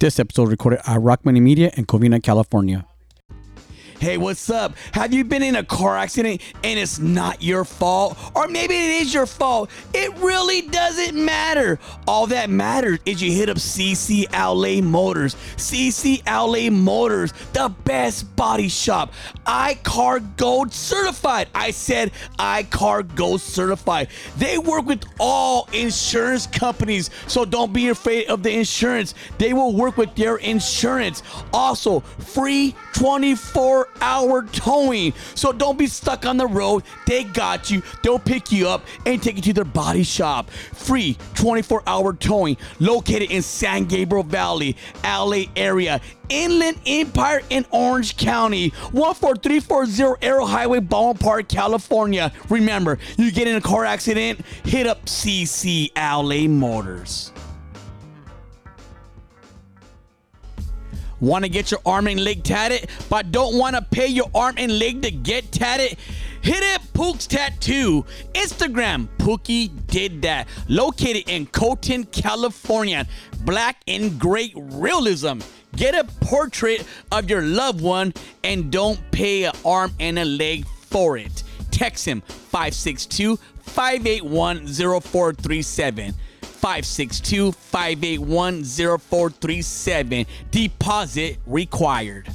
This episode recorded at Rock Money Media in Covina, California. Hey, what's up? Have you been in a car accident and it's not your fault? Or maybe it is your fault. It really doesn't matter. All that matters is you hit up CC Outlet Motors. CC Outlet Motors, the best body shop. I-CAR Gold certified. I said I-CAR Gold certified. They work with all insurance companies, so don't be afraid of the insurance. They will work with their insurance. Also, free 24 hour towing. So don't be stuck on the road. They got you. They'll pick you up and take you to their body shop. Free 24 hour towing located in San Gabriel Valley, LA area. Inland Empire in Orange County, 14340 Arrow Highway, Baldwin Park, California. Remember, you get in a car accident, hit up CC LA Motors. Want to get your arm and leg tatted, but don't want to pay your arm and leg to get tatted? Hit it Pook's Tattoo. Instagram, Pookie did that. Located in Colton, California. Black and grey realism. Get a portrait of your loved one and don't pay an arm and a leg for it. Text him 562 581 0437. 562 581 0437. Deposit required.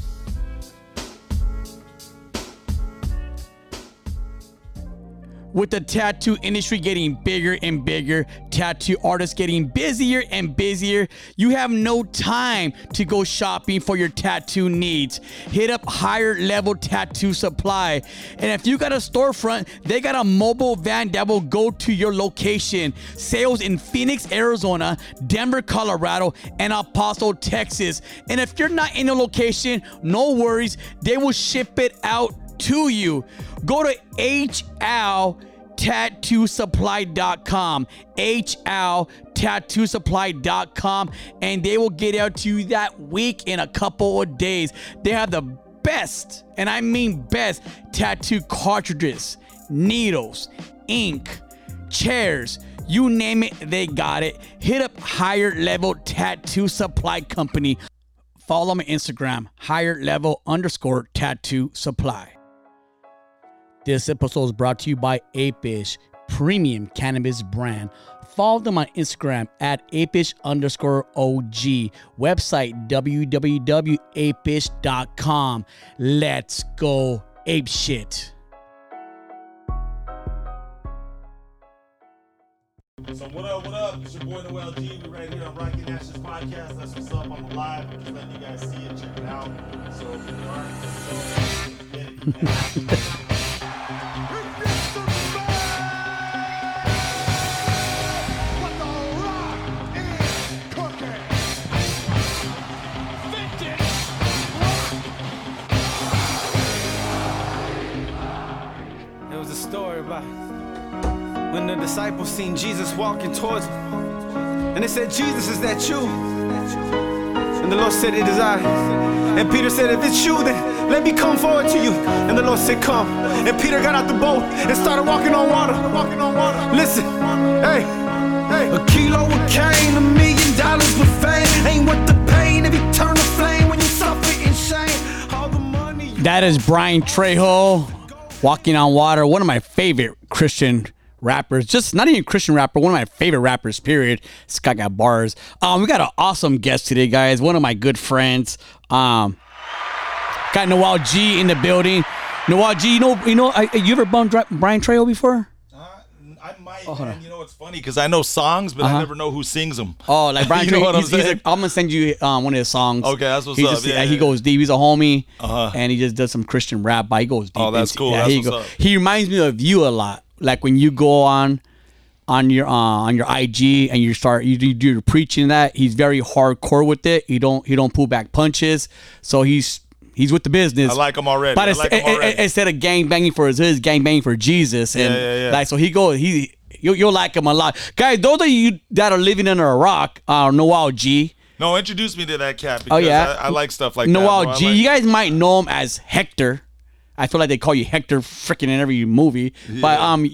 With the tattoo industry getting bigger and bigger, tattoo artists getting busier and busier, you have no time to go shopping for your tattoo needs. Hit up higher level tattoo supply. And if you got a storefront, they got a mobile van that will go to your location. Sales in Phoenix, Arizona, Denver, Colorado, and Apostle, Texas. And if you're not in the location, no worries, they will ship it out to you. Go to HLTattooSupply.com, HLTattooSupply.com, and they will get out to you that week in a couple of days. They have the best, and I mean best, tattoo cartridges, needles, ink, chairs. You name it, they got it. Hit up Higher Level Tattoo Supply Company. Follow on Instagram, higher level underscore tattoo supply. This episode is brought to you by Apish, premium cannabis brand. Follow them on Instagram at apish underscore OG. Website www.apish.com. Let's go ape shit. So what up, what up? It's your boy Noel G. We're right here on Rocky Nash's podcast. That's what's up. I'm alive. I'm just letting you guys see it, check it out. So if you are, let's disciples seen Jesus walking towards them. And they said, Jesus, is that you? And the Lord said, It is I. And Peter said, If it's you, then let me come forward to you. And the Lord said, Come. And Peter got out the boat and started walking on water. Walking on water. Listen, hey, hey. A kilo of cane, a million dollars with fame. Ain't worth the pain turn the flame when you suffer in shame. That is Bryann Trejo, Walking on Water, one of my favorite Christian rappers. Just not even Christian rapper, one of my favorite rappers, period. This guy got bars. Um, we got an awesome guest today, guys. One of my good friends. Um, got Noel G in the building. Noel G, you know, you know, I, you ever bumped Bryann Trejo before? Uh, I might, man. You know, it's funny because I know songs, but I never know who sings them. Oh, like Brian You know what I'm saying? a, I'm gonna send you um, one of his songs. Okay, that's what's He's up. just- Yeah, he yeah. goes deep. He's a homie, Uh-huh. and he just does some Christian rap. But he goes deep. Oh, that's into- cool. Yeah, That's here you what's go. up. He reminds me of you a lot. Like when you go on on your uh, on your IG and you start you do, you do your preaching that he's very hardcore with it. He don't he don't pull back punches. So he's he's with the business. I like him already. But I like him already. instead of gang banging for his, his gang banging for Jesus, and Yeah, yeah, yeah. like so he goes he you you'll like him a lot, guys. Those of you that are living under a rock, uh, Noel G. No, introduce me to that cat. Oh Because yeah, I, I like stuff like Noel that. No, I G. like- You guys might know him as Hector. I feel like they call you Hector freaking in every movie. But um,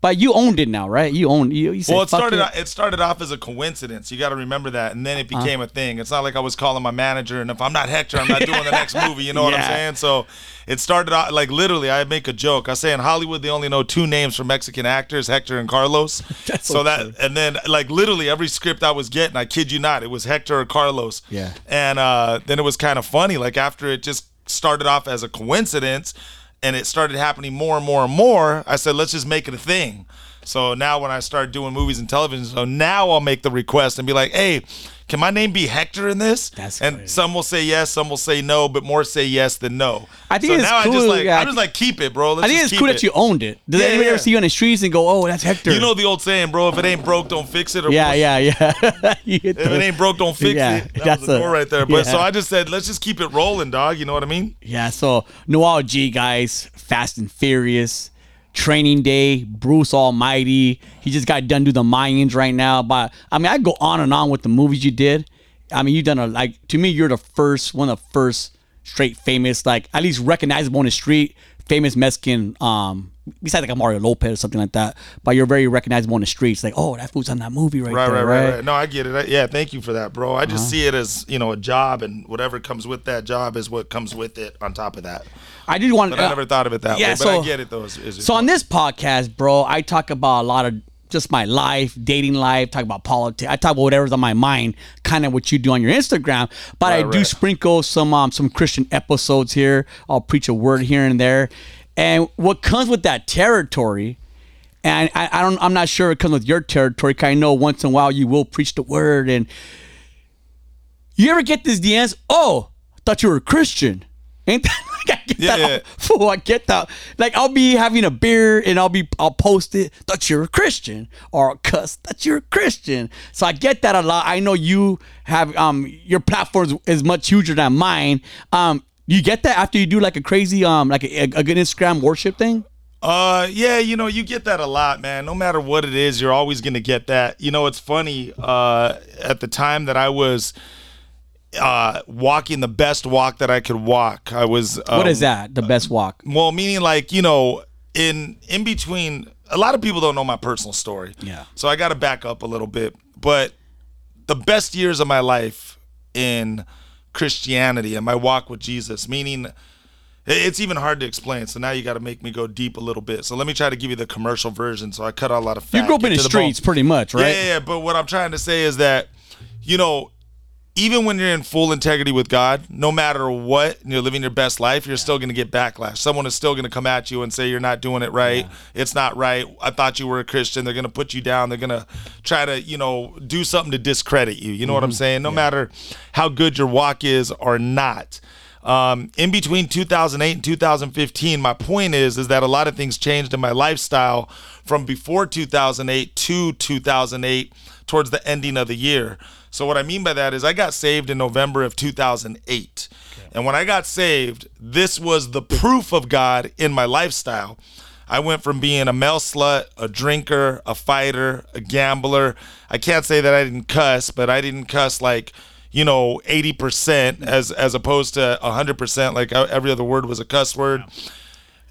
but you owned it now, right? You owned. You, you said, Well, it started. it." It started off as a coincidence. You got to remember that, and then it Uh-huh. became a thing. It's not like I was calling my manager, and if I'm not Hector, I'm not doing the next movie. You know what I'm Yeah. saying? So it started out like literally. I make a joke. I say in Hollywood they only know two names for Mexican actors, Hector and Carlos. That's so so that, and then like literally every script I was getting, I kid you not, it was Hector or Carlos. Yeah. And uh, then it was kind of funny. Like after it just started off as a coincidence, and it started happening more and more and more. I said, let's just make it a thing. So now when I start doing movies and television, so now I'll make the request and be like, hey, can my name be Hector in this? That's and crazy. some will say yes, some will say no, but more say yes than no. I think so it's now I cool, just like yeah. I just like keep it, bro. Let's I think it's cool keep that you owned it. Does Yeah, anybody yeah. ever see you on the streets and go, "Oh, that's Hector"? You know the old saying, bro. If it ain't broke, don't fix it. Or yeah, yeah, yeah. If it ain't broke, don't fix it. That that's was the a- door right there. But so. I just said, let's just keep it rolling, dog. You know what I mean? Yeah, so Noel G guys, Fast and Furious, Training Day, Bruce Almighty. He just got done doing the Mayans right now. But I mean, I go on and on with the movies you did. I mean, you've done a like to me, you're the first one of the first straight famous, like at least recognizable on the street, famous Mexican. Um, besides like a Mario Lopez or something like that. But you're very recognizable on the streets. Like, oh, that fool's on that movie right, Right, there, right, right, right, right. No, I get it. I, yeah, thank you for that, bro. I just Uh-huh. see it as you know a job, and whatever comes with that job is what comes with it. On top of that, I did want. but I never thought of it that yeah, way. But I get it though. Is, is So on this podcast, bro, I talk about a lot of just my life, dating life, talk about politics. I talk about whatever's on my mind, kind of what you do on your Instagram. But I do right. sprinkle some um some Christian episodes here. I'll preach a word here and there. And what comes with that territory, and I, I don't I'm not sure it comes with your territory, 'cause I know once in a while you will preach the word and you ever get this DMs? Oh, I thought you were a Christian. Ain't that like I get Yeah, that? yeah. Fool, I get that. Like I'll be having a beer and I'll be I'll post it. Thought you're a Christian, or I'll cuss. That you're a Christian. So I get that a lot. I know you have um your platform is, is much huger than mine. Um, you get that after you do like a crazy um like a, a good Instagram worship thing. Uh, yeah, you know, you get that a lot, man. No matter what it is, you're always gonna get that. You know, it's funny. Uh, at the time that I was uh walking the best walk that I could walk, I was. Um, What is that? The best walk. Well, meaning like you know, in in between, a lot of people don't know my personal story. Yeah. So I got to back up a little bit. But the best years of my life in Christianity and my walk with Jesus, meaning it's even hard to explain. So now you got to make me go deep a little bit. So let me try to give you the commercial version. So I cut out a lot of fat. You grew up in the streets, bone. pretty much, right? Yeah, yeah, yeah. But what I'm trying to say is that, you know, even when you're in full integrity with God, no matter what, and you're living your best life, you're still going to get backlash. Someone is still going to come at you and say you're not doing it right. It's not right. I thought you were a Christian. They're going to put you down. They're going to try to, you know, do something to discredit you. You know what I'm saying? No matter how good your walk is or not. Um, in between 2008 and 2015, my point is is that a lot of things changed in my lifestyle from before 2008 to 2008 towards the ending of the year. So what I mean by that is I got saved in November of 2008. And when I got saved, this was the proof of God in my lifestyle. I went from being a male slut, a drinker, a fighter, a gambler. I can't say that I didn't cuss, but I didn't cuss like, you know, 80% as as opposed to 100% like uh, every other word was a cuss word.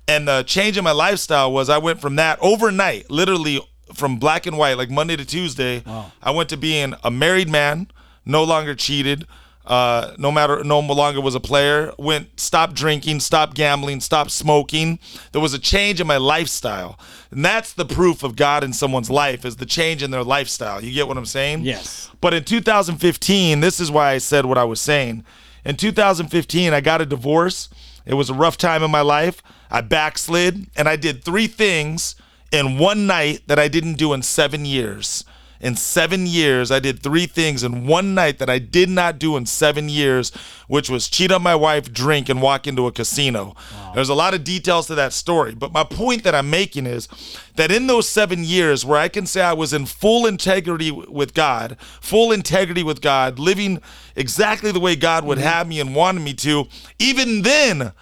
And the change in my lifestyle was I went from that overnight, literally from black and white, like Monday to Tuesday. I went to being a married man, no longer cheated, uh, no matter, no longer was a player. Went, stopped drinking, stopped gambling, stopped smoking. There was a change in my lifestyle, and that's the proof of God in someone's life is the change in their lifestyle. You get what I'm saying? Yes. But in 2015, this is why I said what I was saying. In 2015, I got a divorce. It was a rough time in my life. I backslid and I did three things in one night that I didn't do in seven years. In seven years, I did three things in one night that I did not do in seven years, which was cheat on my wife, drink, and walk into a casino. There's a lot of details to that story, but my point that I'm making is that in those seven years where I can say I was in full integrity with God, full integrity with God, living exactly the way God would mm-hmm. have me and wanted me to, even then,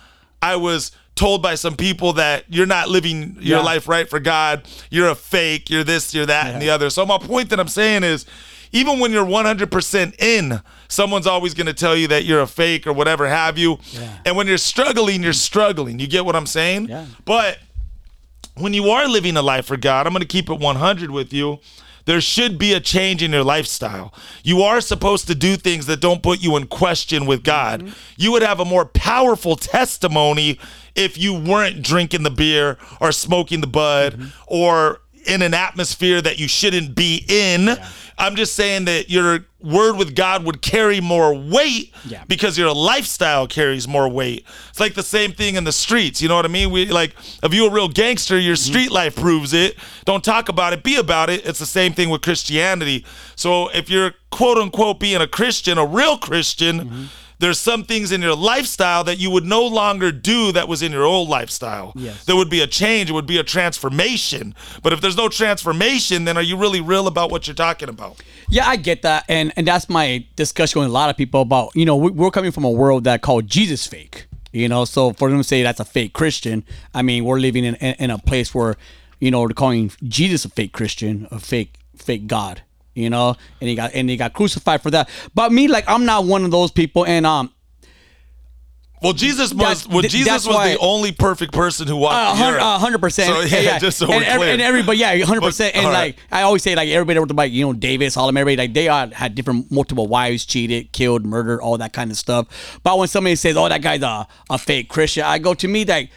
I was told by some people that you're not living your Yeah. life right for God. You're a fake. You're this, you're that, and the other. So my point that I'm saying is, even when you're 100% in, someone's always going to tell you that you're a fake or whatever have you. Yeah. And when you're struggling, you're struggling. You get what I'm saying? Yeah. But when you are living a life for God, I'm going to keep it 100 with you. There should be a change in your lifestyle. You are supposed to do things that don't put you in question with God. Mm-hmm. You would have a more powerful testimony if you weren't drinking the beer or smoking the bud mm-hmm. or in an atmosphere that you shouldn't be in. I'm just saying that your word with God would carry more weight Yeah. because your lifestyle carries more weight. It's like the same thing in the streets. You know what I mean? We like if you're a real gangster, your mm-hmm. street life proves it. Don't talk about it, be about it. It's the same thing with Christianity. So if you're quote unquote being a Christian, a real Christian, mm-hmm. There's some things in your lifestyle that you would no longer do that was in your old lifestyle. Yes. There would be a change, it would be a transformation. But if there's no transformation, then are you really real about what you're talking about? Yeah, I get that, and and that's my discussion with a lot of people about you know we, we're coming from a world that called Jesus fake. You know, so for them to say that's a fake Christian, I mean we're living in in, in a place where you know they're calling Jesus a fake Christian, a fake fake God. You know, and he got and he got crucified for that. But me, like I'm not one of those people, and um, Well, Jesus was well, Jesus was why- the only perfect person who walked A the hun- earth. a hundred percent. So yeah, just so and, we're every- clear. and everybody, yeah, hundred percent. And like right. I always say, like everybody with the like you know David, Solomon, everybody like they all had different multiple wives, cheated, killed, murdered, all that kind of stuff. But when somebody says, "Oh, that guy's a, a fake Christian," I go to me like.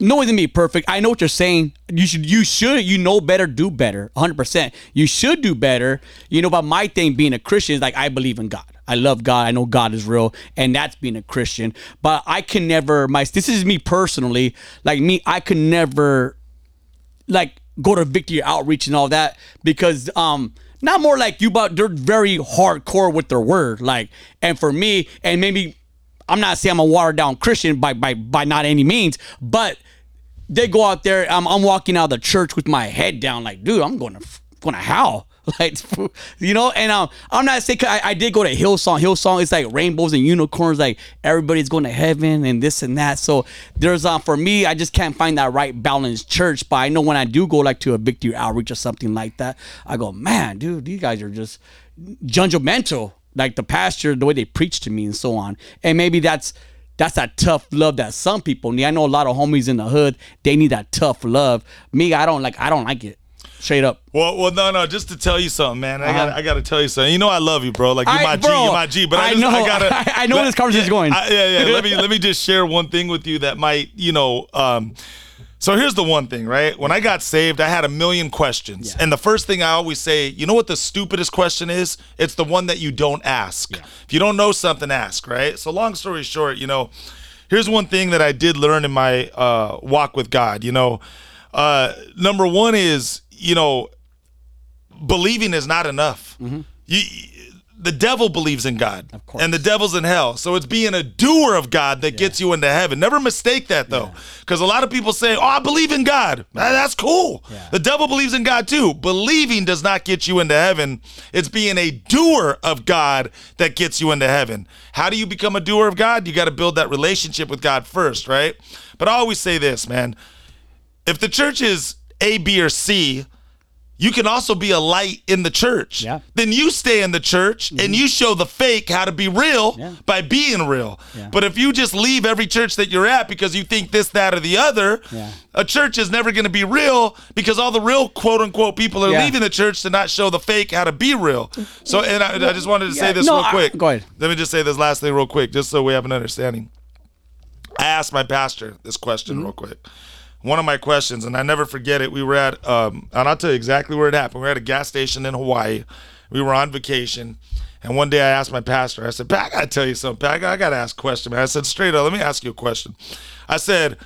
No gonna be perfect. I know what you're saying. You should, you should, you know better, do better. 100. percent You should do better. You know, but my thing being a Christian is like I believe in God. I love God. I know God is real, and that's being a Christian. But I can never. My this is me personally. Like me, I could never like go to victory outreach and all that because um not more like you but they're very hardcore with their word like and for me and maybe i'm not saying i'm a watered down christian by by by not any means but they go out there i'm, I'm walking out of the church with my head down like dude i'm going to going to hell like you know and um, i'm not saying I, I did go to hillsong. Hillsong it's like rainbows and unicorns like everybody's going to heaven and this and that. So there's um for me i just can't find that right balanced church but i know when i do go like to a victory outreach or something like that i go man dude these guys are just judgmental like the pastor the way they preach to me and so on. And maybe that's that's that tough love that some people need. I know a lot of homies in the hood, they need that tough love. Me, I don't like I don't like it. Straight up. Well, well, no, no. Just to tell you something, man. I got, Uh-huh. I got to tell you something. You know, I love you, bro. Like you're I- my G, you're my G. But I, I just, know. I gotta. I- I know where this conversation's yeah, going. I- yeah, yeah. let me, let me just share one thing with you that might, you know, um. So here's the one thing, right? When I got saved, I had a million questions, Yeah. and the first thing I always say, you know what the stupidest question is? It's the one that you don't ask. If you don't know something, ask, right? So long story short, you know, here's one thing that I did learn in my uh, walk with God. You know, uh, number one is, you know, believing is not enough. You, the devil believes in God, Mm-hmm. course. and the devil's in hell. So it's being a doer of God that gets you into heaven. Never mistake that though, because a lot of people say, "Oh, I believe in God." That's cool. Yeah. The devil believes in God too. Believing does not get you into heaven. It's being a doer of God that gets you into heaven. How do you become a doer of God? You got to build that relationship with God first, right? But I always say this, man if the church is A, B, or C, you can also be a light in the church. Yeah. Then you stay in the church and you show the fake how to be real Yeah. by being real. Yeah. But if you just leave every church that you're at because you think this, that, or the other, a church is never going to be real because all the real quote unquote people are leaving the church to not show the fake how to be real. So, and I, I just wanted to say this no, real I- quick. go ahead. Let me just say this last thing real quick, just so we have an understanding. I asked my pastor this question Mm-hmm. real quick. One of my questions, and I never forget it. We were at, um, and I'll tell you exactly where it happened. We were at a gas station in Hawaii. We were on vacation, and one day I asked my pastor. I said, "Pat, I gotta tell you something. Pat, I gotta ask a question." Man. I said, "Straight up, let me ask you a question." I said,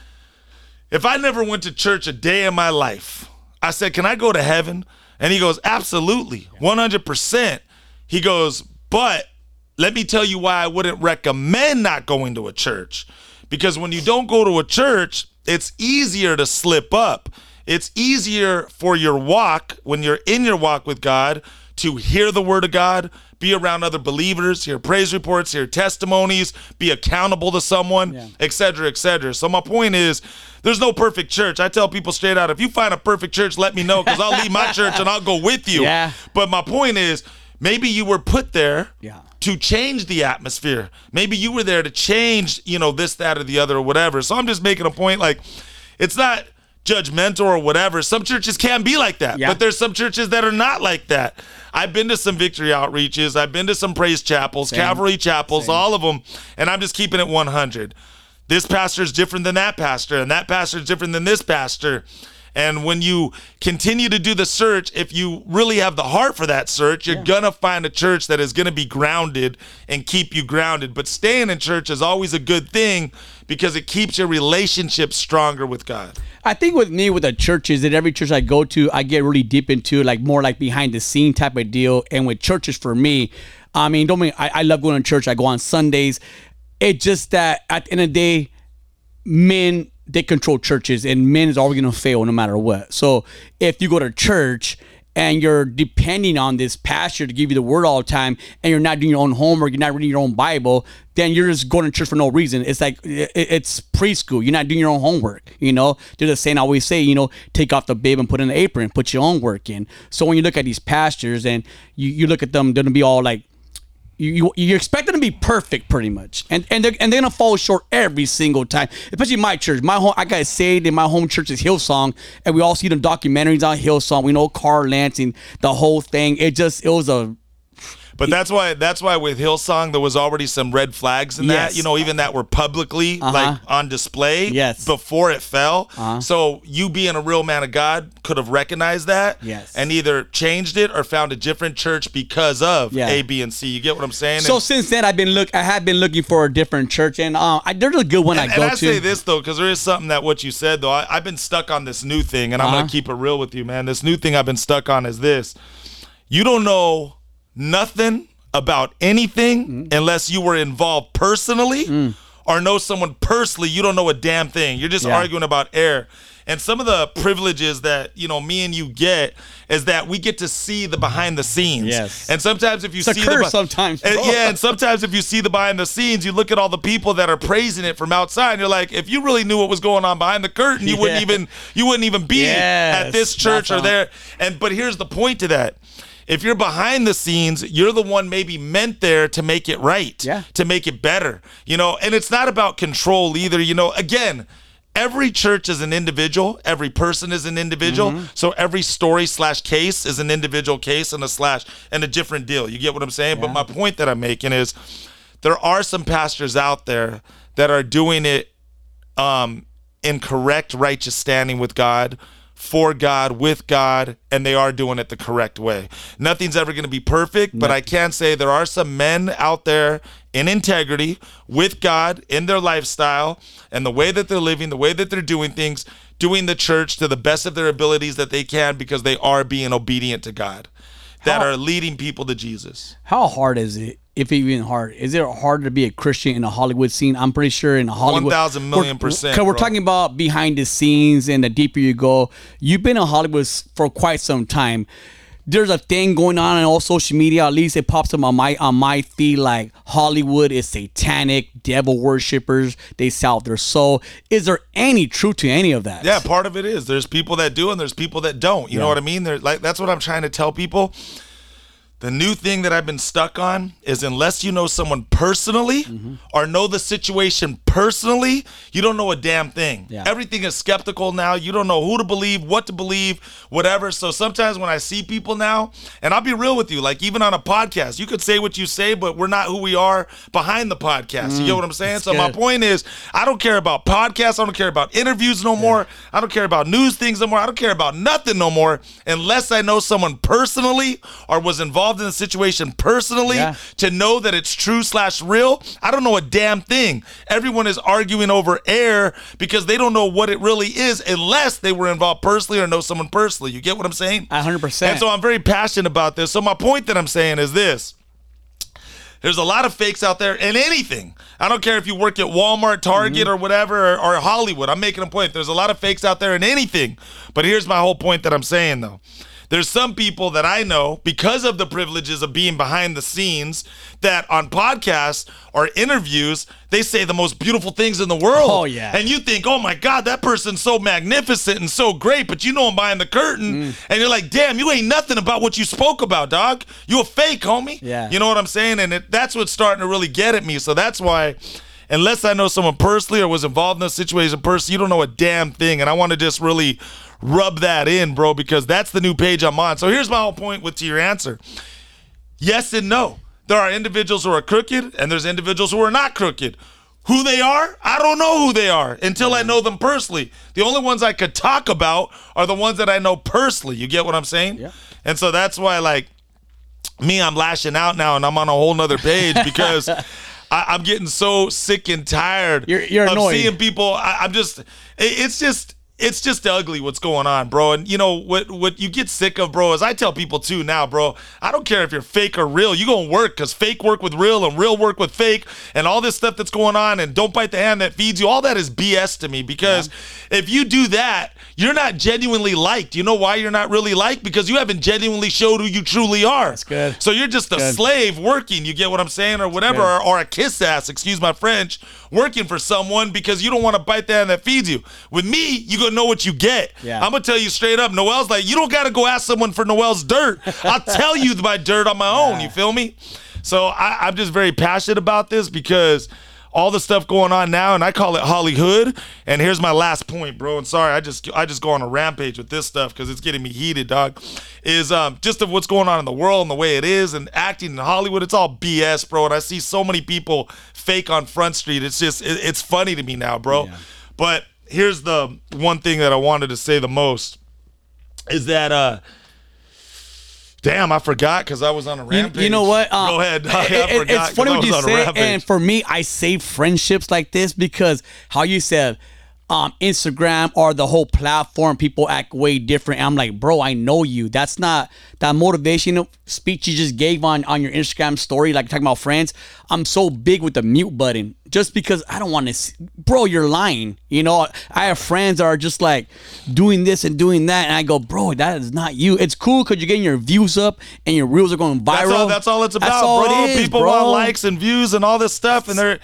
"If I never went to church a day in my life, I said, can I go to heaven?" And he goes, "Absolutely, one hundred percent." He goes, "But let me tell you why I wouldn't recommend not going to a church. Because when you don't go to a church, it's easier to slip up. It's easier for your walk, when you're in your walk with God, to hear the word of God, be around other believers, hear praise reports, hear testimonies, be accountable to someone, Yeah. etc. et. So my point is, there's no perfect church. I tell people straight out, if you find a perfect church, let me know because I'll leave my church and I'll go with you. Yeah. But my point is, maybe you were put there Yeah. To change the atmosphere. Maybe you were there to change, you know, this, that, or the other, or whatever. So I'm just making a point like, it's not judgmental or whatever. Some churches can be like that, Yeah. but there's some churches that are not like that. I've been to some victory outreaches, I've been to some praise chapels, Same. Calvary chapels, Same. all of them, and I'm just keeping it 100. This pastor is different than that pastor, and that pastor is different than this pastor. And when you continue to do the search, if you really have the heart for that search, you're gonna find a church that is gonna be grounded and keep you grounded. But staying in church is always a good thing because it keeps your relationship stronger with God. I think with me with the churches that every church I go to, I get really deep into like more like behind the scene type of deal. And with churches for me, I mean, don't mean I, I love going to church. I go on Sundays. It's just that at the end of the day, men they control churches and men is always gonna fail no matter what. So if you go to church and you're depending on this pastor to give you the word all the time and you're not doing your own homework, you're not reading your own Bible, then you're just going to church for no reason. It's like it's preschool. You're not doing your own homework. You know, there's a saying I always say, you know, take off the bib and put in the apron, put your own work in. So when you look at these pastors and you, you look at them, they're gonna be all like you, you you expect them to be perfect pretty much. And and they're, and they're gonna fall short every single time especially my church. My home i got saved in my home church is hillsong and we all see the documentaries on hillsong. We know Carl Lentz and the whole thing. It just it was a But that's why that's why with Hillsong there was already some red flags in that, you know, even that were publicly like on display Yes. before it fell. Uh-huh. So you being a real man of God could have recognized that Yes. and either changed it or found a different church because of Yeah. A, B, and C. You get what I'm saying? so And- since then i've been look i have been looking for a different church and um I, there's a good one and, i go and I to say this though, because there is something that what you said though. I, I've been stuck on this new thing, and I'm Uh-huh. gonna keep it real with you, man. This new thing I've been stuck on is this: you don't know nothing about anything Mm-hmm. unless you were involved personally Mm. or know someone personally. You don't know a damn thing. You're just Yeah. arguing about air. And some of the privileges that you know me and you get is that we get to see the behind the scenes. Yes. And sometimes if you It's see the sometimes, And- yeah, and sometimes if you see the behind the scenes, you look at all the people that are praising it from outside, and you're like, if you really knew what was going on behind the curtain, you wouldn't even you wouldn't even be Yes, at this church that's or there. And but here's the point to that. If you're behind the scenes, you're the one maybe meant there to make it right, Yeah. to make it better. You know, and it's not about control either. You know, again, every church is an individual, every person is an individual. Mm-hmm. So every story slash case is an individual case and a slash and a different deal. You get what I'm saying? But my point that I'm making is there are some pastors out there that are doing it um, in correct righteous standing with God, for God, with God, and they are doing it the correct way. Nothing's ever going to be perfect, but I can say there are some men out there in integrity with God in their lifestyle and the way that they're living, the way that they're doing things, doing the church to the best of their abilities that they can because they are being obedient to God, that How- are leading people to Jesus. how hard is it if even hard. Is it harder to be a christian in the hollywood scene? I'm pretty sure in hollywood 1,000 million we're- percent, because we're bro. talking about behind the scenes and the deeper you go. You've been in hollywood for quite some time. There's a thing going on on all social media. At least it pops up on my on my feed like hollywood is satanic devil worshippers they sell their soul. Is there any truth to any of that? Yeah, part of it is. There's people that do and there's people that don't. You know what I mean? There's like that's what I'm trying to tell people. The new thing that I've been stuck on is unless you know someone personally Mm-hmm. or know the situation personally, you don't know a damn thing. Yeah. Everything is skeptical now. You don't know who to believe, what to believe, whatever. So sometimes when I see people now, and I'll be real with you, like even on a podcast, you could say what you say, but we're not who we are behind the podcast. you get what I'm saying? Mm, So my point is, I don't care about podcasts. I don't care about interviews no more. I don't care about news things no more. I don't care about nothing no more unless I know someone personally or was involved in the situation personally Yeah. to know that it's true slash real. I don't know a damn thing. Everyone is arguing over air because they don't know what it really is unless they were involved personally or know someone personally. You get what I'm saying? Hundred percent. And so I'm very passionate about this. So my point that I'm saying is this. There's a lot of fakes out there in anything. I don't care if you work at Walmart, Target, Mm-hmm. or whatever, or, or Hollywood. I'm making a point. There's a lot of fakes out there in anything. But here's my whole point that I'm saying, though. There's some people that I know because of the privileges of being behind the scenes that on podcasts or interviews, they say the most beautiful things in the world. Oh, yeah. And you think, oh my God, that person's so magnificent and so great, but you know him behind the curtain. Mm. And you're like, damn, you ain't nothing about what you spoke about, dog. You a fake, homie. Yeah. You know what I'm saying? And it, that's what's starting to really get at me. So that's why, unless I know someone personally or was involved in a situation personally, you don't know a damn thing. And I want to just really rub that in, bro, because that's the new page I'm on. So here's my whole point with to your answer. Yes and no. There are individuals who are crooked and there's individuals who are not crooked. Who they are, I don't know who they are until I mm-hmm. know them personally. The only ones I could talk about are the ones that I know personally. You get what I'm saying? Yeah. And so that's why, like, me, I'm lashing out now and I'm on a whole nother page because I, I'm getting so sick and tired You're- you're of annoyed. seeing people. I, I'm just, it- it's just, it's just ugly what's going on, bro. And you know what? What you get sick of, bro, is I tell people too now, bro. I don't care if you're fake or real. You gonna work because fake work with real and real work with fake and all this stuff that's going on. And don't bite the hand that feeds you. All that is BS to me because if you do that, you're not genuinely liked. You know why you're not really liked? Because you haven't genuinely showed who you truly are. That's good. So you're just a Good. slave working. You get what I'm saying, or whatever, or, or a kiss ass. Excuse my French. Working for someone because you don't want to bite the hand that feeds you. With me, you gonna know what you get. Yeah. I'm gonna tell you straight up. Noel's like, you don't gotta go ask someone for Noel's dirt. I'll tell you my dirt on my own. You feel me? So I, I'm just very passionate about this because all the stuff going on now, and I call it Hollywood. And here's my last point, bro. And sorry, I just I just go on a rampage with this stuff because it's getting me heated, dog. Is um just of what's going on in the world and the way it is, and acting in Hollywood. It's all BS, bro. And I see so many people fake on Front Street. It's just it, it's funny to me now, bro. Yeah. But here's the one thing that I wanted to say the most is that uh damn I forgot because I was on a You, rampage. you know what? Uh, Go ahead. I it- it's funny what you say, and for me, I save friendships like this because how you said, um, Instagram or the whole platform, people act way different. I'm like, bro, I know you. That's not that motivational speech you just gave on on your Instagram story, like talking about friends. I'm so big with the mute button just because I don't want to. Bro, you're lying. You know, I have friends that are just like doing this and doing that, and I go, bro, that is not you. It's cool because you're getting your views up and your reels are going viral. That's all, that's all it's about, all bro. it is, People bro. want likes and views and all this stuff, and they're.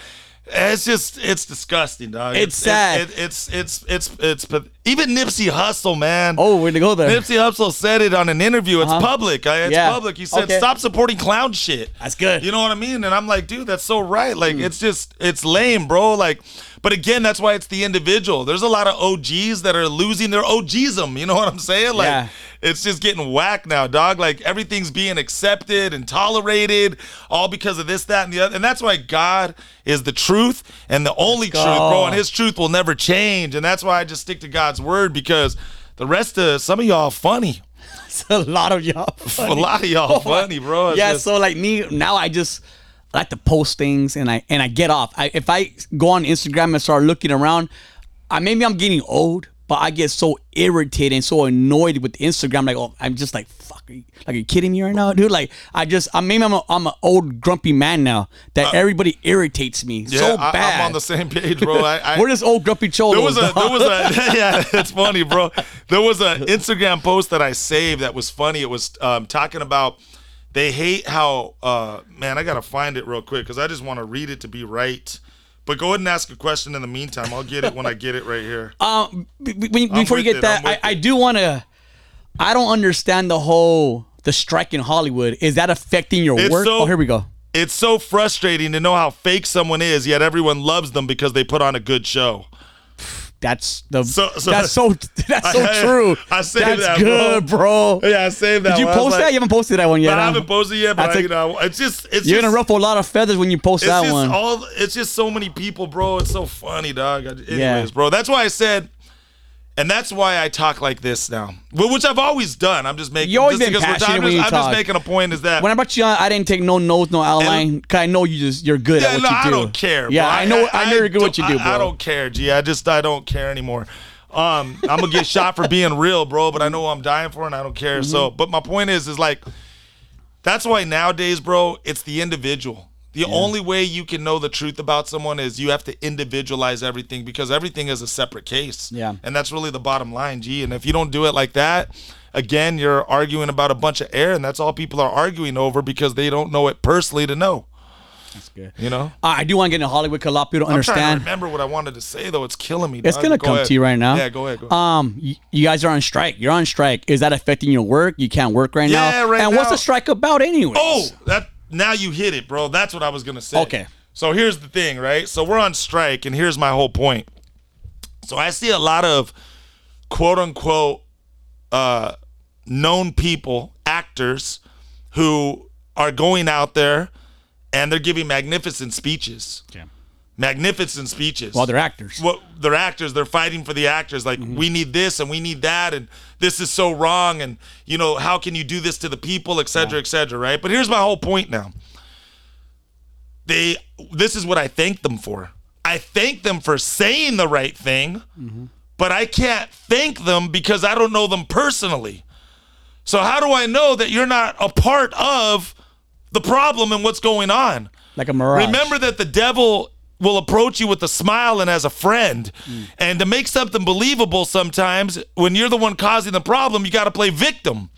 It's just, it's disgusting, dog. It's sad. It, it's, it's, it's, it's, but even Nipsey Hussle, man. Oh, we're gonna go there. Nipsey Hussle said it on an interview. It's Uh-huh. public. I- It's Yeah. public. He said, Okay. "Stop supporting clown shit." That's good. You know what I mean? And I'm like, dude, that's so right. Like, it's just, it's lame, bro. Like, but again, that's why it's the individual. There's a lot of OGs that are losing their OGism. You know what I'm saying? Like, Yeah. it's just getting whack now, dog. Like everything's being accepted and tolerated, all because of this, that, and the other. And that's why God is the truth and the only truth, bro. And His truth will never change. And that's why I just stick to God's word because the rest of some of y'all funny. It's a lot of y'all. A funny. lot of y'all funny, bro. It's yeah, just- so like me now, I just I like to post things and I and I get off. I, if I go on Instagram and start looking around, I maybe I'm getting old, but I get so irritated and so annoyed with Instagram. Like, oh, I'm just like, fuck, are you, like, are you kidding me right now, dude? Like, I just, I maybe I'm a, I'm an old grumpy man now that everybody irritates me Uh, yeah, so bad. I'm on the same page, bro. I, I, We're just old grumpy cholos. There was a dog. there was a yeah, it's funny, bro. There was an Instagram post that I saved that was funny. It was um, talking about they hate how uh, man. I gotta find it real quick because I just want to read it to be right. But go ahead and ask a question in the meantime. I'll get it when I get it right here. Um, b- b- before you get it, that, I, I do want to. I don't understand the whole the strike in Hollywood. Is that affecting your It's work? so- oh, here we go. It's so frustrating to know how fake someone is, yet everyone loves them because they put on a good show. That's the So- so- that's so that's so I- true. I saved that's that, good, bro. Yeah, I saved that. Did you one. Post like- that? You haven't posted that one yet. But I haven't posted yet, but I, you know, it's just it's You're just, gonna ruffle a lot of feathers when you post that one. all. It's just so many people, bro. It's so funny, dog. Anyways, Yeah. bro. That's why I said, and that's why I talk like this now. Which I've always done. I'm just making. You always just been because we're passionate when you I'm just making a point. Is that when I brought you on, I didn't take no notes, no outline. Cause I know you just you're good yeah, at what no, you do. I don't care. Yeah, bro. I know. I, know you're good at what you do, bro. I, don't care, G. I just I don't care anymore. Um, I'm gonna get shot for being real, bro. But I know what I'm dying for, and I don't care. So, Mm-hmm. but my point is, is like, that's why nowadays, bro, it's the individual. The only way you can know the truth about someone is you have to individualize everything because everything is a separate case. Yeah. And that's really the bottom line, G. And if you don't do it like that, again, you're arguing about a bunch of air, and that's all people are arguing over because they don't know it personally to know. That's good. You know? I do want to get into Hollywood because a lot of people don't I'm understand. remember what I wanted to say though. It's killing me. It's dog. gonna Go come ahead. to you right now. Yeah, go ahead. Go ahead. Um, you guys are on strike. You're on strike. Is that affecting your work? You can't work right now. Yeah, right And what's the strike about, anyways? Oh, that now you hit it, bro. That's what I was gonna say. Okay. So here's the thing, right? So we're on strike, and here's my whole point. So I see a lot of quote unquote uh, known people, actors, who are going out there and they're giving magnificent speeches. Okay. Magnificent speeches. Well, they're actors. Well, they're actors. They're fighting for the actors. Like mm-hmm. we need this and we need that, and this is so wrong. And you know, how can you do this to the people, et cetera, et cetera, right? But here's my whole point now. They. This is what I thank them for. I thank them for saying the right thing, mm-hmm. but I can't thank them because I don't know them personally. So how do I know that you're not a part of the problem and what's going on? like a mirage. Remember that the devil will approach you with a smile and as a friend. Mm. And to make something believable sometimes, when you're the one causing the problem, you got to play victim.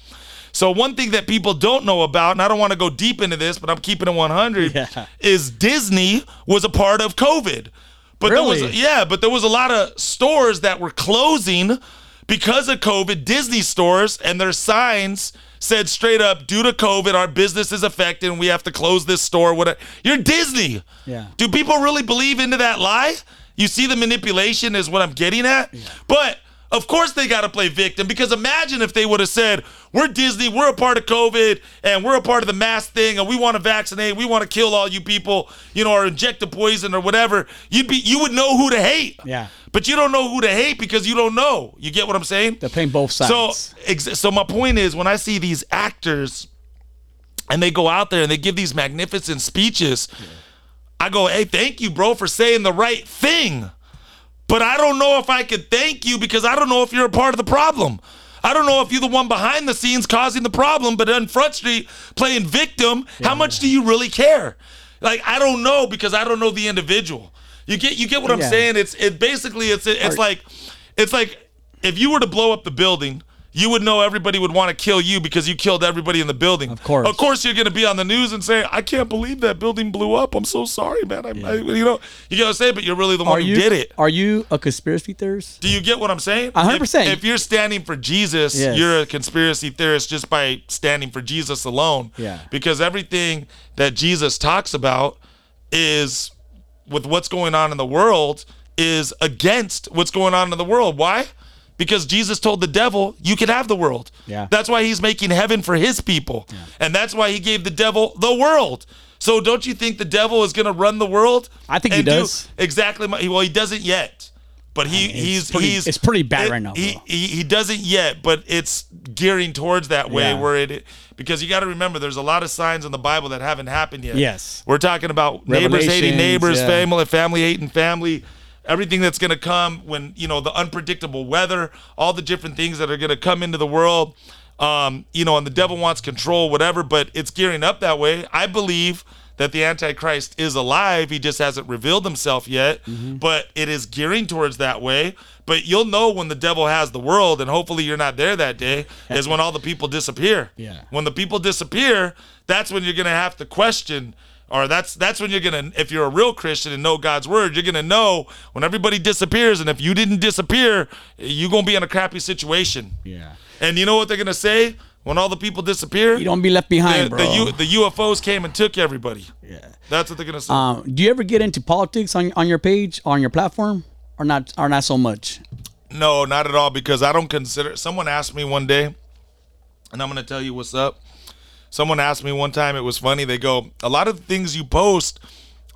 So one thing that people don't know about, and I don't want to go deep into this, but I'm keeping it 100, Yeah. is Disney was a part of COVID. But there was yeah, but there was a lot of stores that were closing because of COVID, Disney stores, and their signs said straight up, due to COVID, our business is affected and we have to close this store. Whatever. You're Disney. Yeah. Do people really believe into that lie? You see the manipulation is what I'm getting at? Yeah. But of course they got to play victim because imagine if they would have said, "We're Disney, we're a part of COVID, and we're a part of the mask thing, and we want to vaccinate, we want to kill all you people, you know, or inject the poison or whatever." You'd be, you would know who to hate. Yeah. But you don't know who to hate because you don't know. You get what I'm saying? They're playing both sides. So, ex- so my point is, when I see these actors, and they go out there and they give these magnificent speeches, I go, "Hey, thank you, bro, for saying the right thing." But I don't know if I could thank you because I don't know if you're a part of the problem. I don't know if you're the one behind the scenes causing the problem, but on Front Street playing victim. How much do you really care? Like I don't know because I don't know the individual. You get you get what I'm saying? It's it basically it's it's Or- like it's like if you were to blow up the building, you would know everybody would want to kill you because you killed everybody in the building. Of course. Of course, you're going to be on the news and say, "I can't believe that building blew up. I'm so sorry, man." I, I, you know, you got to say, but you're really the one are who you did it. Are you a conspiracy theorist? Do you get what I'm saying? A hundred If- If you're standing for Jesus, Yes. you're a conspiracy theorist just by standing for Jesus alone. Yeah. Because everything that Jesus talks about is with what's going on in the world is against what's going on in the world. Why? Because Jesus told the devil, you can have the world. Yeah. That's why he's making heaven for his people. And that's why he gave the devil the world. So don't you think the devil is going to run the world? I think he and do does. exactly. My, well, he doesn't yet. But he, it's he's pretty- he's it's pretty bad it- right now, He, he, he doesn't yet, but it's gearing towards that way Yeah. where it because you got to remember there's a lot of signs in the Bible that haven't happened yet. Yes. We're talking about neighbors hating neighbors, yeah. family family hating family, everything that's going to come when, you know, the unpredictable weather, all the different things that are going to come into the world. Um, you know, and the devil wants control whatever, but it's gearing up that way. I believe that the Antichrist is alive. He just hasn't revealed himself yet, Mm-hmm. but it is gearing towards that way. But you'll know when the devil has the world, and hopefully you're not there that day, is when all the people disappear. Yeah. When the people disappear, that's when you're gonna have to question, or that's that's when you're gonna, if you're a real Christian and know God's word, you're gonna know when everybody disappears, and if you didn't disappear, you're gonna be in a crappy situation. Yeah. And you know what they're gonna say when all the people disappear? You don't be left behind, the, bro. the, U, the UFOs came and took everybody. yeah. That's what they're gonna say. Um, do you ever get into politics on on your page, on your platform, or not? Or not so much? No, not at all. Because I don't consider. Someone asked me one day, and I'm gonna tell you what's up. Someone asked me one time. It was funny. They go, a lot of things you post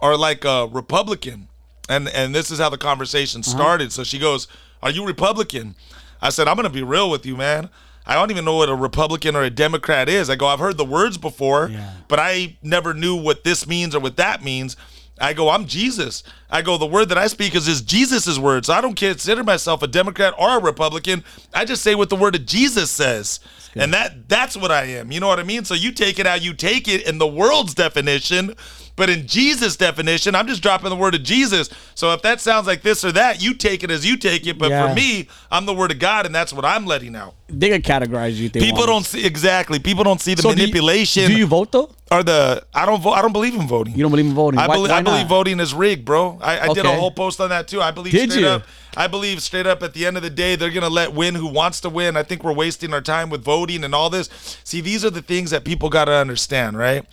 are like a Republican, and and this is how the conversation uh-huh. started. So she goes, "Are you Republican?" I said, "I'm gonna be real with you, man." I don't even know what a Republican or a Democrat is. I go, I've heard the words before, Yeah. but I never knew what this means or what that means. I go, I'm Jesus. I go, the word that I speak is, is Jesus' word. So I don't consider myself a Democrat or a Republican. I just say what the word of Jesus says. And that that's what I am. You know what I mean? So you take it how you take it in the world's definition. But in Jesus' definition, I'm just dropping the word of Jesus. So if that sounds like this or that, you take it as you take it. But Yeah. for me, I'm the word of God, and that's what I'm letting out. They could categorize you. People want. don't see exactly. People don't see the So do you- manipulation Do you, vote though? or the. I don't vote. I don't believe in voting. You don't believe in voting? I, Why- believe, why I believe voting is rigged, bro. I, I did a whole post on that too. I believe Did straight you? up. I believe straight up at the end of the day, they're gonna let win who wants to win. I think we're wasting our time with voting and all this. See, these are the things that people gotta understand, right?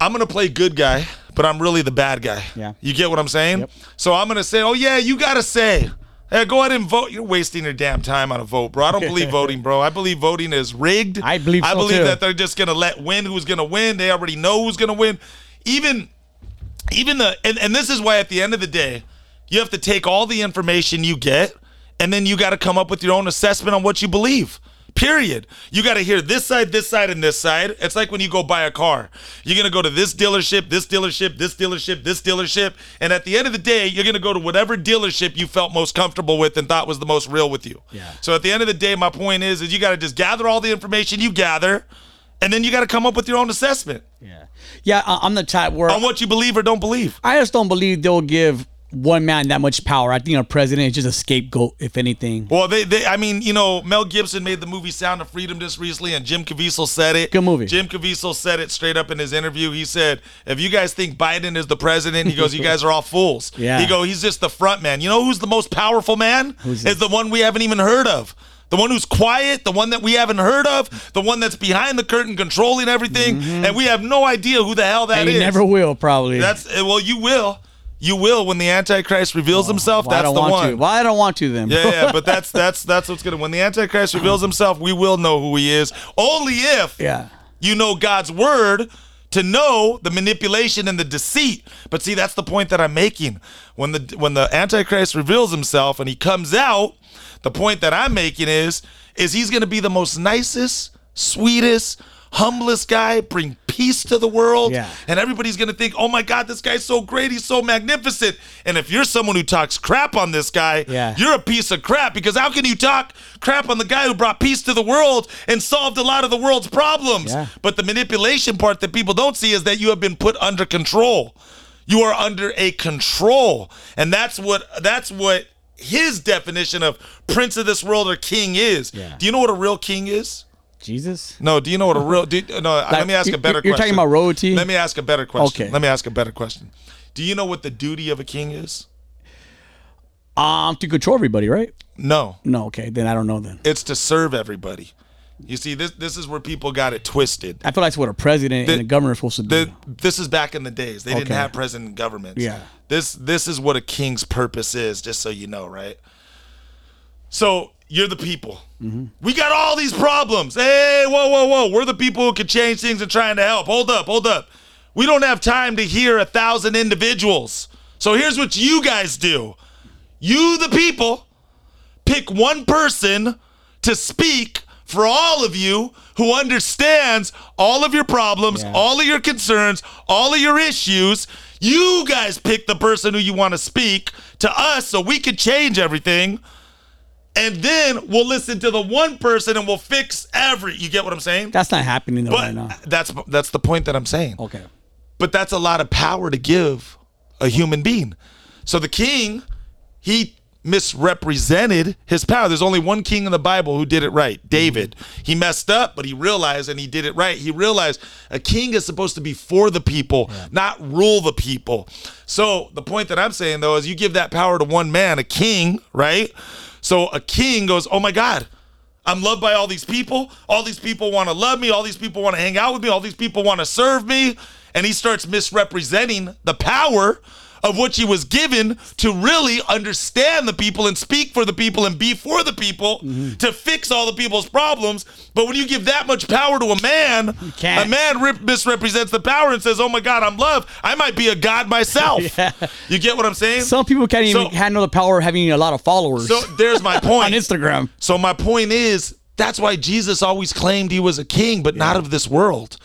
I'm gonna play good guy, but I'm really the bad guy. Yeah. You get what I'm saying? Yep. So I'm gonna say, oh yeah, you gotta say. Hey, go ahead and vote. You're wasting your damn time on a vote, bro. I don't believe voting, bro. I believe voting is rigged. I believe I so, believe too. that they're just gonna let win who's gonna win. They already know who's gonna win. Even even the and, and this is why at the end of the day you have to take all the information you get and then you got to come up with your own assessment on what you believe period. You got to hear this side this side and this side. It's like when you go buy a car. You're going to go to this dealership this dealership this dealership this dealership and at the end of the day you're going to go to whatever dealership you felt most comfortable with and thought was the most real with you. Yeah. so at the end of the day my point is is you got to just gather all the information you gather and then you got to come up with your own assessment. Yeah, yeah. I'm the type where on what you believe or don't believe. I just don't believe they'll give one man that much power. I think a president is just a scapegoat, if anything. Well, they, they, I mean, you know, Mel Gibson made the movie Sound of Freedom just recently, and Jim Caviezel said it. Good movie. Jim Caviezel said it straight up in his interview. He said, "If you guys think Biden is the president, he goes, you guys are all fools. Yeah. He go, he's just the front man. You know who's the most powerful man? Who's is the one we haven't even heard of." The one who's quiet, the one that we haven't heard of, the one that's behind the curtain controlling everything, mm-hmm. and we have no idea who the hell that and is. he never will, probably. That's well, you will, you will when the Antichrist reveals oh, himself. Why I that's don't the want one. to. Why I don't want to then? Yeah, yeah, but that's that's that's what's gonna when the Antichrist reveals himself, we will know who he is. Only if yeah. you know God's word to know the manipulation and the deceit. But see, that's the point that I'm making. When the when the Antichrist reveals himself and he comes out, the point that I'm making is is he's gonna be the most nicest, sweetest, humblest guy, bring peace to the world. Yeah. And everybody's gonna think, oh my God, this guy's so great, he's so magnificent. And if you're someone who talks crap on this guy, Yeah. you're a piece of crap because how can you talk crap on the guy who brought peace to the world and solved a lot of the world's problems? Yeah. But the manipulation part that people don't see is that you have been put under control. You are under a control. And that's what that's what his definition of prince of this world or king is. Yeah. Do you know what a real king is? Jesus. No, do you know what a real do, no, let me ask a better you're question. talking about royalty? Let me ask a better question. Okay. Let me ask a better question. Do you know what the duty of a king is? Um, to control everybody, right? No. No. Okay, then I don't know. Then It's to serve everybody. You see, this this is where people got it twisted. I feel like that's what a president The- and a governor are supposed to do. The, this is back in the days. They didn't have president governments. Yeah. This this is what a king's purpose is, just so you know, right? So you're the people. Mm-hmm. We got all these problems. Hey, whoa, whoa, whoa. We're the people who can change things and trying to help. Hold up, hold up. We don't have time to hear a thousand individuals. So here's what you guys do. You, the people, pick one person to speak for all of you who understands all of your problems, Yeah. all of your concerns, all of your issues. You guys pick the person who you want to speak to us so we can change everything. And then we'll listen to the one person and we'll fix every. You get what I'm saying? That's not happening though But right now. that's that's the point that I'm saying. Okay. But that's a lot of power to give a human being. So the king, he misrepresented his power. There's only one king in the Bible who did it right David. Mm-hmm. He messed up, but he realized and he did it right. He realized a king is supposed to be for the people, not rule the people. So the point that I'm saying, though, is you give that power to one man, a king, right? So a king goes, oh my God. I'm loved by all these people. All these people want to love me. All these people want to hang out with me. All these people want to serve me. And he starts misrepresenting the power of what he was given to really understand the people and speak for the people and be for the people mm-hmm. to fix all the people's problems. But when you give that much power to a man, a man rip, misrepresents the power and says, "Oh my God, I'm loved. I might be a god myself." Yeah. You get what I'm saying? Some people can't even So- handle the power of having a lot of followers so there's my point. on Instagram. So my point is that's why Jesus always claimed he was a king, but not of this world.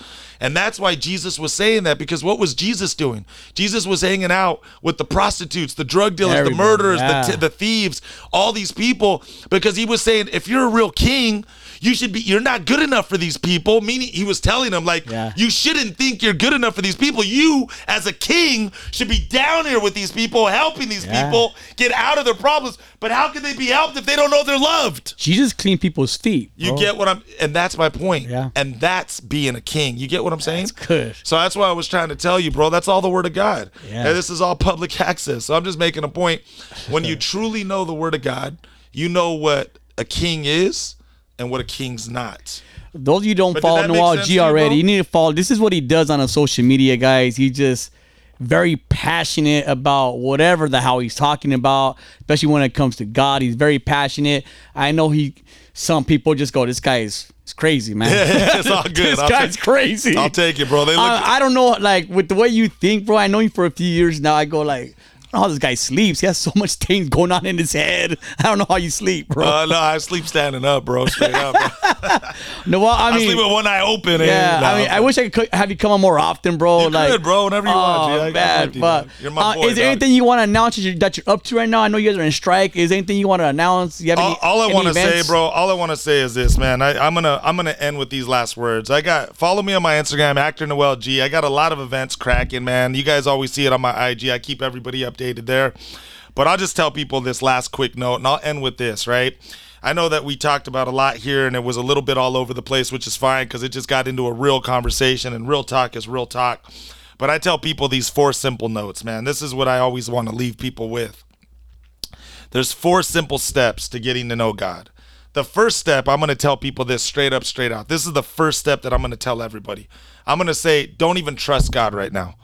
And that's why Jesus was saying that because what was Jesus doing? Jesus was hanging out with the prostitutes, the drug dealers, Everybody, the murderers, yeah. the, t- the thieves, all these people because he was saying if you're a real king, you should be you're not good enough for these people meaning he was telling them like Yeah. you shouldn't think you're good enough for these people you as a king should be down here with these people helping these Yeah. people get out of their problems but how can they be helped if they don't know they're loved Jesus cleaned people's feet. you bro. get what i'm and that's my point Yeah. and that's being a king you get what i'm saying That's good. so that's why I was trying to tell you, bro. That's all the word of God. Yeah. And this is all public access. So I'm just making a point. When you truly know the word of God, you know what a king is and what a king's not. Those of you don't But follow Noel G already, you need to follow. This is what he does on a social media, guys. He just very passionate about whatever the hell he's talking about, especially when it comes to God. He's very passionate. I know he. Some people just go, "This guy is, is crazy, man. Yeah, it's all good. this I'll guy's take- crazy." I'll take it, bro. They look. I, I don't know, like with the way you think, bro. I know you for a few years now. I go like, I don't know how this guy sleeps. He has so much things going on in his head. I don't know how you sleep, bro. uh, no, I sleep standing up, bro. Straight up. Bro. no, well, I I mean, sleep with one eye open. and- yeah, no, I mean, I wish I could have you come on more often, bro. You like, could, bro, whenever you want, Oh. I got man, you, but. You're my uh, boy, is there dog. anything you want to announce that you're, that you're up to right now? I know you guys are in strike. Is there anything you want to announce? You have all, any, all I want to say, bro, all I want to say is this, man. I, I'm gonna I'm gonna end with these last words. I got follow me on my Instagram, actor Noel G. I got a lot of events cracking, man. You guys always see it on my IG. I keep everybody updated there. But I'll just tell people this last quick note, and I'll end with this, right? I know that we talked about a lot here, and it was a little bit all over the place, which is fine because it just got into a real conversation, and real talk is real talk. But I tell people these four simple notes, man. This is what I always want to leave people with. There's four simple steps to getting to know God. The first step, I'm going to tell people this straight up, straight out. This is the first step that I'm going to tell everybody. I'm going to say, don't even trust God right now.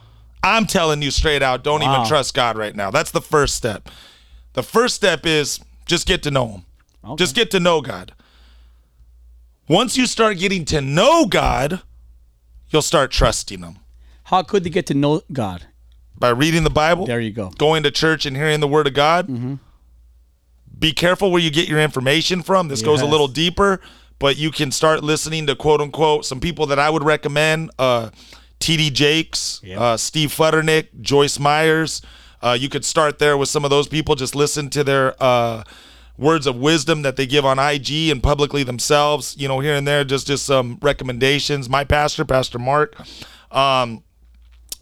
I'm telling you straight out, don't Wow. even trust God right now. That's the first step. The first step is just get to know Him. Just get to know God. Once you start getting to know God, you'll start trusting Him How could they get to know God? by reading the Bible. There you go. going to church and hearing the word of God. Be careful where you get your information from. This goes a little deeper, but you can start listening to quote unquote some people that I would recommend: uh, T.D. Jakes, Yep. uh, Steve Furtick, Joyce Myers. Uh, you could start there with some of those people. Just listen to their uh, words of wisdom that they give on IG and publicly themselves. You know, here and there, just just some recommendations. My pastor, Pastor Mark. Um,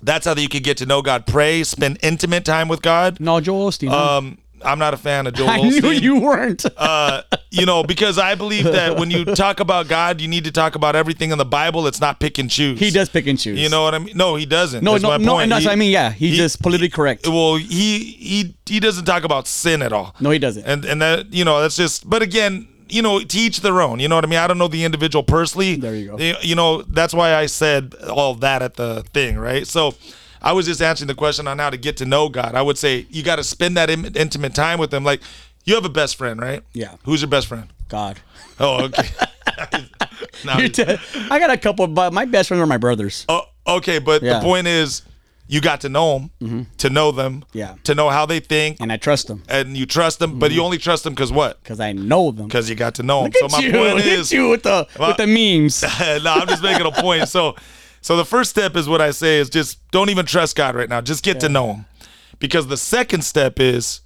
that's how you can get to know God. Pray, spend intimate time with God. No, Joel Osteen. huh? Um, I'm not a fan of Joel I knew you weren't. Uh, you know, because I believe that when you talk about God, you need to talk about everything in the Bible. It's not pick and choose. he does pick and choose. You know what I mean? No, he doesn't. No, That's no, my no. point. And that's He- what I mean. Yeah, he's he- just politically correct. Well, he he he doesn't talk about sin at all. No, he doesn't. And and that you know that's just. But again, you know, to each their own. You know what I mean? I don't know the individual personally. There you go. You know, that's why I said all that at the thing, right? So. I was just answering the question on how to get to know God. I would say you got to spend that in- intimate time with Him. Like you have a best friend, right? Yeah. Who's your best friend? God. Oh, okay. You're t- I got a couple, but my best friends are my brothers. oh, okay, but Yeah. Mm-hmm. the point is, you got to know them, to know them, Yeah. to know how they think, And I trust them and you trust them. But you only trust them because what? because I know them. Because you got to know them. Look So at my you. point Look is, at you with the with the memes. no, I'm just making a point. So, so the first step is what I say is just don't even trust God right now. Just get to know Him, because the second step is,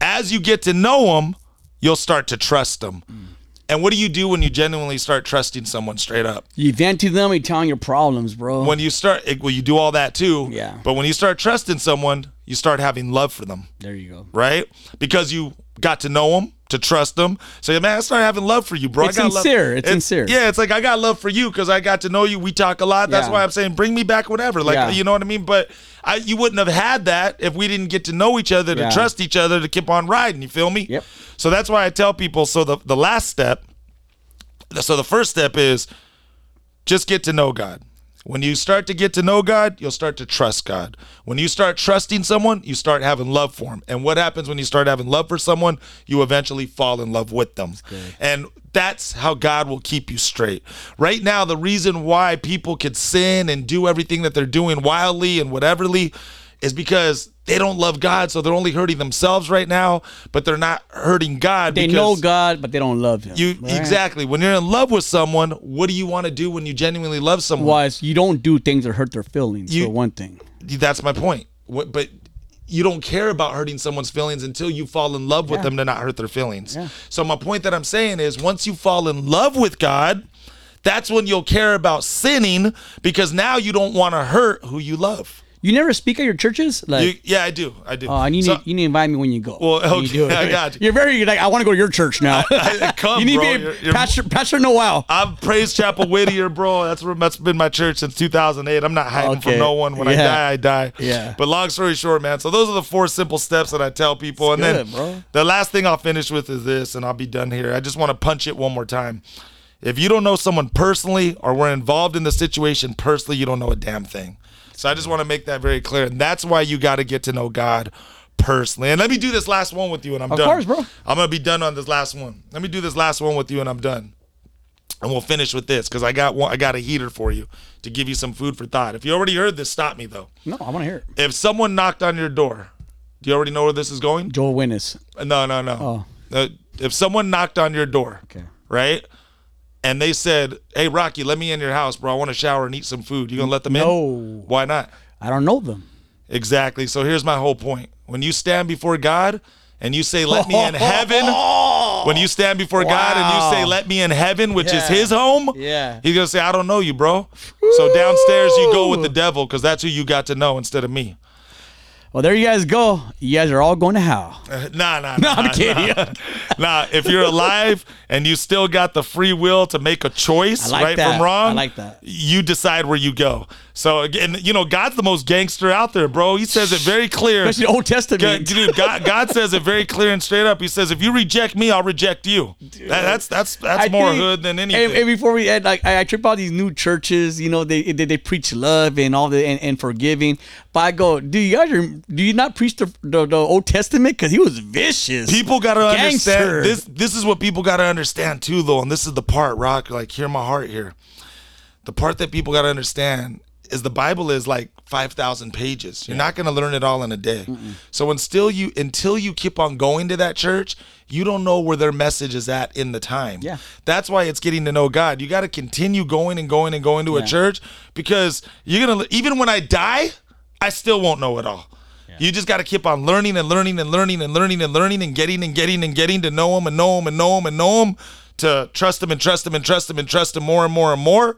as you get to know Him, you'll start to trust Him. Mm. And what do you do when you genuinely start trusting someone straight up? You vent to them, you tell them your problems, bro. When you start, well, you do all that too. Yeah. But when you start trusting someone, you start having love for them, there you go. right? Because you got to know them, to trust them. So, yeah, man, I start having love for you, bro. It's I got sincere. Love. It's sincere. Yeah, it's like I got love for you because I got to know you. We talk a lot. That's Yeah. why I'm saying bring me back whatever. Like, Yeah. you know what I mean? But I, you wouldn't have had that if we didn't get to know each other, to Yeah. trust each other, to keep on riding. You feel me? Yep. So that's why I tell people. So the the last step. So the first step is just get to know God. When you start to get to know God, you'll start to trust God. When you start trusting someone, you start having love for him. And what happens when you start having love for someone? You eventually fall in love with them. And that's how God will keep you straight. Right now, the reason why people could sin and do everything that they're doing wildly and whateverly is because they don't love God, so they're only hurting themselves right now, but they're not hurting God. They know God, but they don't love Him. you right? exactly. When you're in love with someone, what do you want to do when you genuinely love someone? Was you don't do things that hurt their feelings. You- for one thing. That's my point. What, but you don't care about hurting someone's feelings until you fall in love with Yeah. them to not hurt their feelings. Yeah. So my point that I'm saying is once you fall in love with God, that's when you'll care about sinning because now you don't want to hurt who you love. You never speak at your churches? Like, You- yeah, I do. I do. oh, and you need So- you need to invite me when you go. Well, You okay, do it. I got you. You're very like I want to go to your church now. I- come, you need bro. to be You're- you're- Pastor Pastor Noel. I'm Praise Chapel Whittier, bro. That's where that's been my church since 2008. I'm not hiding Okay. from no one. When I Yeah. die, I die. Yeah. But long story short, man. So those are the four simple steps that I tell people. and good, then bro. the last thing I'll finish with is this, and I'll be done here. I just want to punch it one more time. If you don't know someone personally or were involved in the situation personally, you don't know a damn thing. So I just want to make that very clear. And that's why you got to get to know God personally. And let me do this last one with you and I'm Of done. course, bro. I'm going to be done on this last one. Let me do this last one with you and I'm done and we'll finish with this because I got one, I got a heater for you to give you some food for thought. If you already heard this, stop me though. No, I want to hear it. If someone knocked on your door, do you already know where this is going? Jehovah Witness. No, no, no. Oh. Uh, if someone knocked on your door, Okay. right, and they said, "Hey, Rocky, let me in your house, bro. I want to shower and eat some food." You gonna let them in? No. Why not? I don't know them. Exactly. So here's my whole point. When you stand before God and you say, "Let me in heaven," when you stand before God and you say, "Let me in heaven," which is His home, Yeah. He's gonna say, "I don't know you, bro." So downstairs you go with the devil because that's who you got to know instead of me. Well, there you guys go. You guys are all going to hell. Nah, nah, No, nah. I'm kidding. Nah. nah, if you're alive and you still got the free will to make a choice, like right that. from wrong, I like that. You decide where you go. So again, you know, God's the most gangster out there, bro. He says it very clear. Especially the Old Testament. dude, God, God says it very clear and straight up. He says, "If you reject me, I'll reject you." That- that's that's that's I more think- hood than anything. And, and before we end, like I, I trip out these new churches, you know, they they, they preach love and all the and, and forgiving. I go, do you guys do you not preach the the, the Old Testament? Because he was vicious. people got to Gangster. understand this. This is what people got to understand too, though, and this is the part, Rock. Like, hear my heart here. The part that people got to understand is the Bible is like five thousand pages. You're not going to learn it all in a day. So until you until you keep on going to that church, you don't know where their message is at in the time. Yeah. That's why it's getting to know God. You got to continue going and going and going to a church because you're gonna even when I die, I still won't know it all. You just got to keep on learning and learning and learning and learning and learning and getting and getting and getting to know him and know him and know him and know him to trust him and trust him and trust him and trust him more and more and more.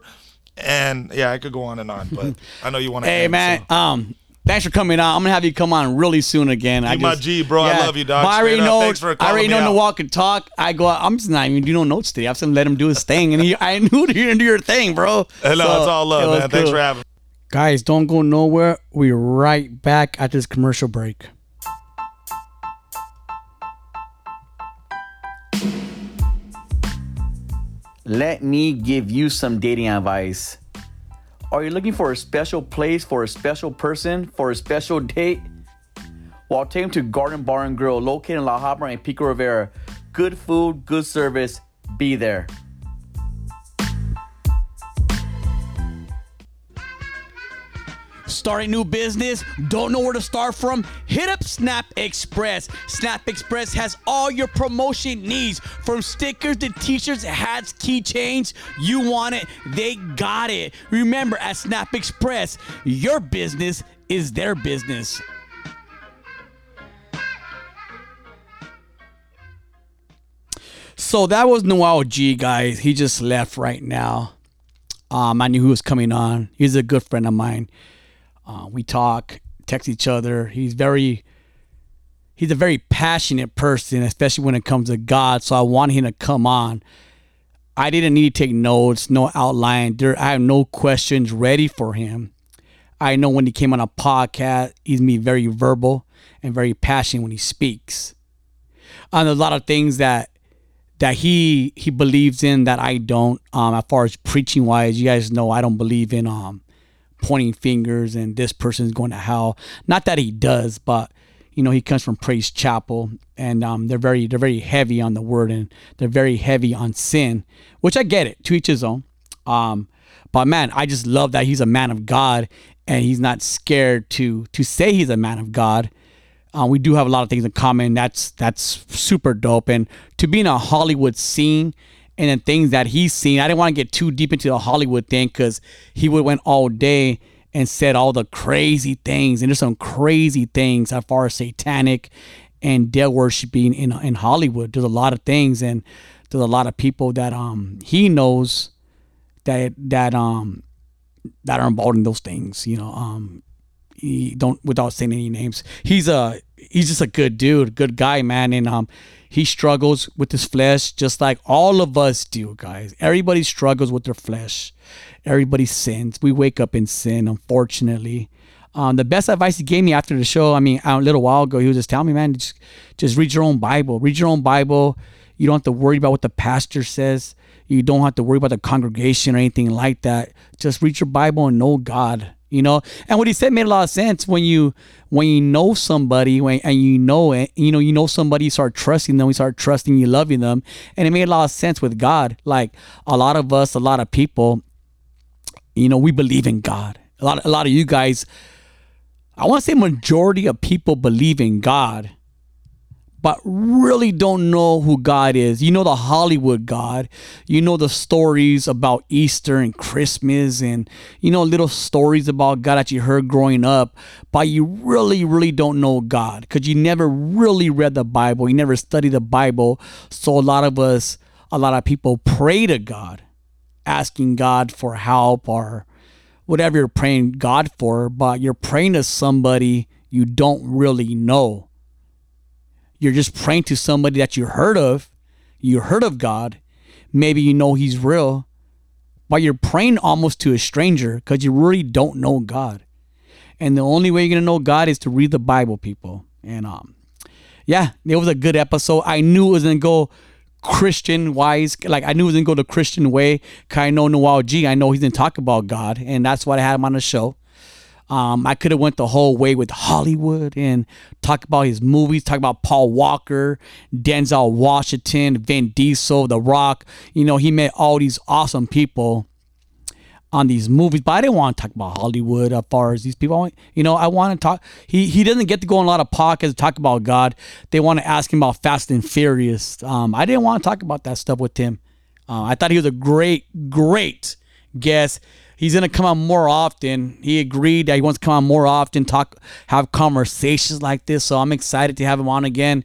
And yeah, I could go on and on, but I know you want to. Hey man, um, thanks for coming on. I'm gonna have you come on really soon again. I You my G, bro. I love you, dog. I already Straight up. know. Thanks for I calling already know to walk and talk. I go. I'm just not even. You know notes today. I'm just gonna let him do his thing, and he. I knew you didn't do your thing, bro. Hello, So, it's all love, was man. Thanks for having. me. Guys, don't go nowhere. We're right back at this commercial break. Let me give you some dating advice. Are you looking for a special place for a special person for a special date? Well, take them to Garden Bar and Grill, located in La Habra and Pico Rivera. Good food, good service. Be there. Start a new business? Don't know where to start from? Hit up Snap Express. Snap Express has all your promotion needs from stickers to t shirts, hats, keychains. You want it, they got it. Remember, at Snap Express, your business is their business. So that was Noel G, guys. He just left right now. Um, I knew he was coming on. He's a good friend of mine. Uh, we talk, text each other. He's very, he's a very passionate person, especially when it comes to God. So I want him to come on. I didn't need to take notes, no outline. There, I have no questions ready for him. I know when he came on a podcast, he's me very verbal and very passionate when he speaks. There's a lot of things that that he he believes in that I don't. Um, as far as preaching wise, you guys know I don't believe in um pointing fingers and this person's going to hell. Not that he does, but you know he comes from Praise Chapel, and um, they're very they're very heavy on the word and they're very heavy on sin, which I get it. To each his own. Um, but man, I just love that he's a man of God and he's not scared to to say he's a man of God. Uh, we do have a lot of things in common. That's that's super dope. And to be in a Hollywood scene and the things that he's seen, I didn't want to get too deep into the Hollywood thing because he would went all day and said all the crazy things. And there's some crazy things as far as satanic and devil worshiping in in Hollywood. There's a lot of things, and there's a lot of people that um he knows that that um that are involved in those things. You know, um, he don't without saying any names. He's a he's just a good dude, good guy, man, and um he struggles with his flesh just like all of us do, guys. Everybody struggles with their flesh. Everybody sins. We wake up in sin, unfortunately. Um, the best advice he gave me after the show, I mean, a little while ago, he was just telling me, man, just, just read your own Bible. Read your own Bible. You don't have to worry about what the pastor says. You don't have to worry about the congregation or anything like that. Just read your Bible and know God you know? And what he said made a lot of sense when you when you know somebody when, and you know it you know you know somebody you start trusting them you start trusting you loving them. And it made a lot of sense with god. Like a lot of us a lot of people you know we believe in god. A lot a lot of you guys i want to say majority of people believe in god but really don't know who God is. You know the Hollywood God. You know the stories about Easter and Christmas and you know little stories about God that you heard growing up, but you really, really don't know God because you never really read the Bible. You never studied the Bible. So a lot of us, a lot of people pray to God, asking God for help or whatever you're praying God for, but you're praying to somebody you don't really know you're just praying to somebody that you heard of. You heard of God. Maybe you know He's real, but you're praying almost to a stranger because you really don't know God. And the only way you're gonna know God is to read the Bible, people. And um, yeah, it was a good episode. I knew it was gonna go Christian wise. Like I knew it was gonna go the Christian way. Cause I know Noel G. I know he's gonna talk about God, and that's why I had him on the show. Um, I could have went the whole way with Hollywood and talk about his movies, talk about Paul Walker, Denzel Washington, Vin Diesel, The Rock. You know, he met all these awesome people on these movies, but I didn't want to talk about Hollywood as far as these people. You know, I want to talk. He he doesn't get to go on a lot of podcasts talk about God. They want to ask him about Fast and Furious. Um, I didn't want to talk about that stuff with him. Uh, I thought he was a great, great guest he's gonna come on more often. He agreed that he wants to come on more often, talk, have conversations like this. So I'm excited to have him on again,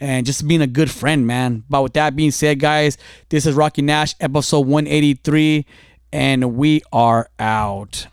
and just being a good friend, man. But with that being said, guys, this is Rocky Nash, episode 183, and we are out.